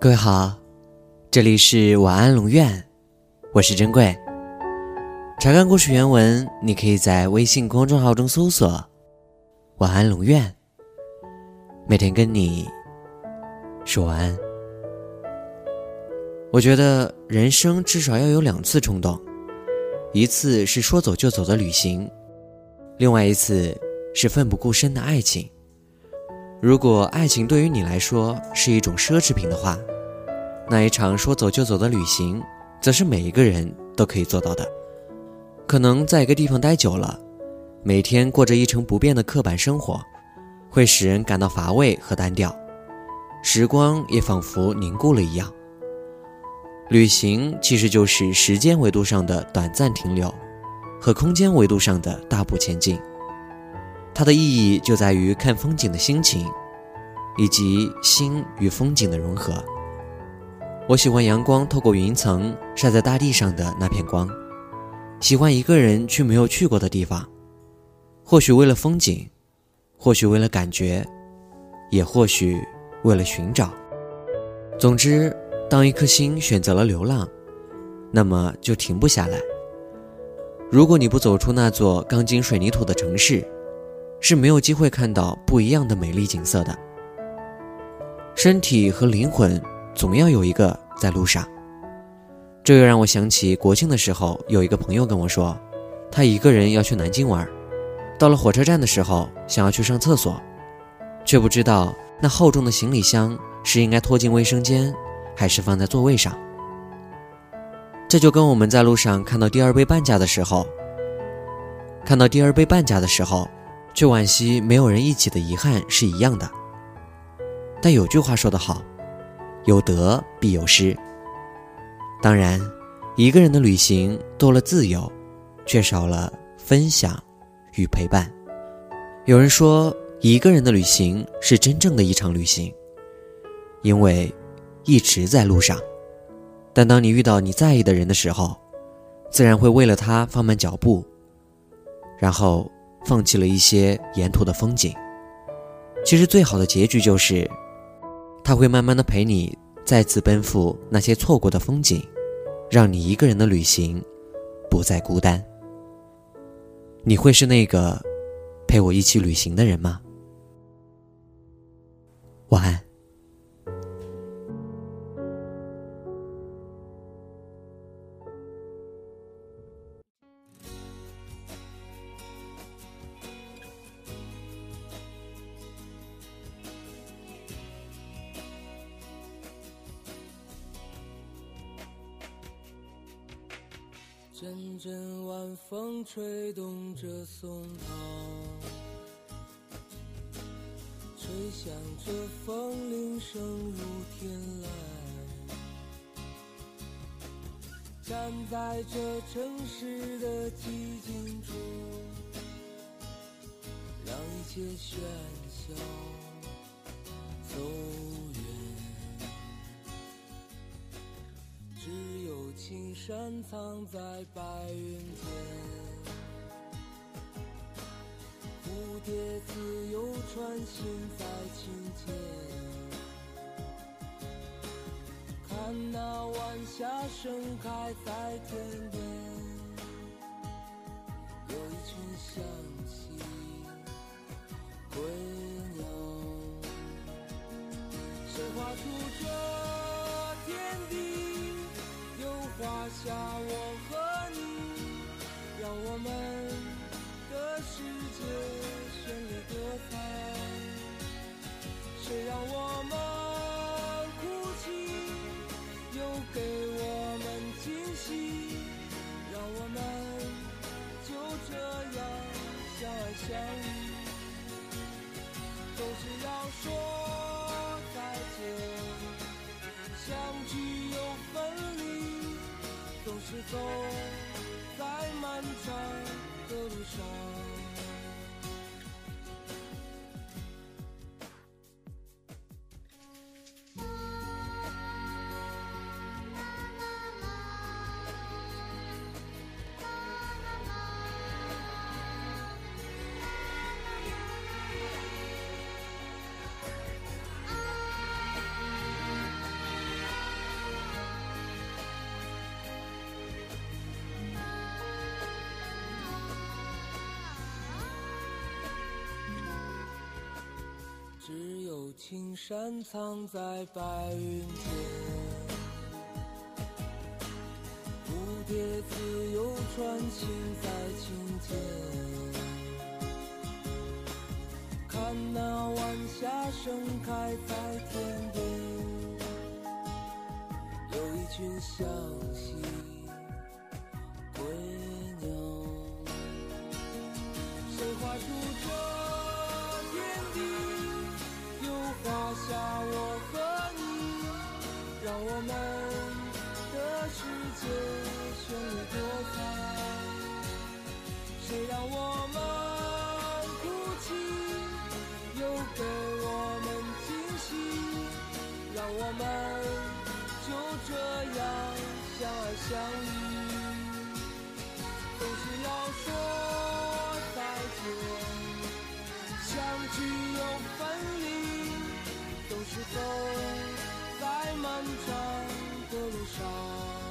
各位好，这里是晚安龙院，我是珍贵。查看故事原文，你可以在微信公众号中搜索“晚安龙院”，每天跟你说晚安。我觉得人生至少要有两次冲动，一次是说走就走的旅行，另外一次是奋不顾身的爱情。如果爱情对于你来说是一种奢侈品的话，那一场说走就走的旅行，则是每一个人都可以做到的。可能在一个地方待久了，每天过着一成不变的刻板生活，会使人感到乏味和单调，时光也仿佛凝固了一样。旅行其实就是时间维度上的短暂停留，和空间维度上的大步前进。它的意义就在于看风景的心情，以及心与风景的融合。我喜欢阳光透过云层晒在大地上的那片光，喜欢一个人去没有去过的地方，或许为了风景，或许为了感觉，也或许为了寻找。总之，当一颗心选择了流浪，那么就停不下来。如果你不走出那座钢筋水泥土的城市，是没有机会看到不一样的美丽景色的。身体和灵魂总要有一个在路上。这又让我想起国庆的时候，有一个朋友跟我说，他一个人要去南京玩，到了火车站的时候想要去上厕所，却不知道那厚重的行李箱是应该拖进卫生间，还是放在座位上。这就跟我们在路上看到第二杯半价的时候，看到第二杯半价的时候。却惋惜没有人一起的遗憾是一样的。但有句话说得好，有得必有失。当然，一个人的旅行多了自由，却少了分享与陪伴。有人说，一个人的旅行是真正的一场旅行，因为一直在路上。但当你遇到你在意的人的时候，自然会为了他放慢脚步，然后。放弃了一些沿途的风景，其实最好的结局就是，他会慢慢的陪你再次奔赴那些错过的风景，让你一个人的旅行不再孤单。你会是那个陪我一起旅行的人吗？晚安。阵阵晚风吹动着松涛，吹响着风铃声如天籁。站在这城市的寂静处，让一切喧嚣走青山藏在白云间，蝴蝶自由穿行在清涧，看那晚霞盛开在天边，有一群向西归鸟，谁画出这天地？又画下我和你，让我们的世界绚丽多彩。谁让我们哭泣，又给我们惊喜？让我们就这样相爱相依，总是要说再见，相聚。总是走在漫长。青山藏在白云间。蝴蝶自由穿行在琴间，看那晚霞盛开在天边，有一群向我们就这样相爱相依。总是要说再见，相聚又分离，总是走在漫长。的路上。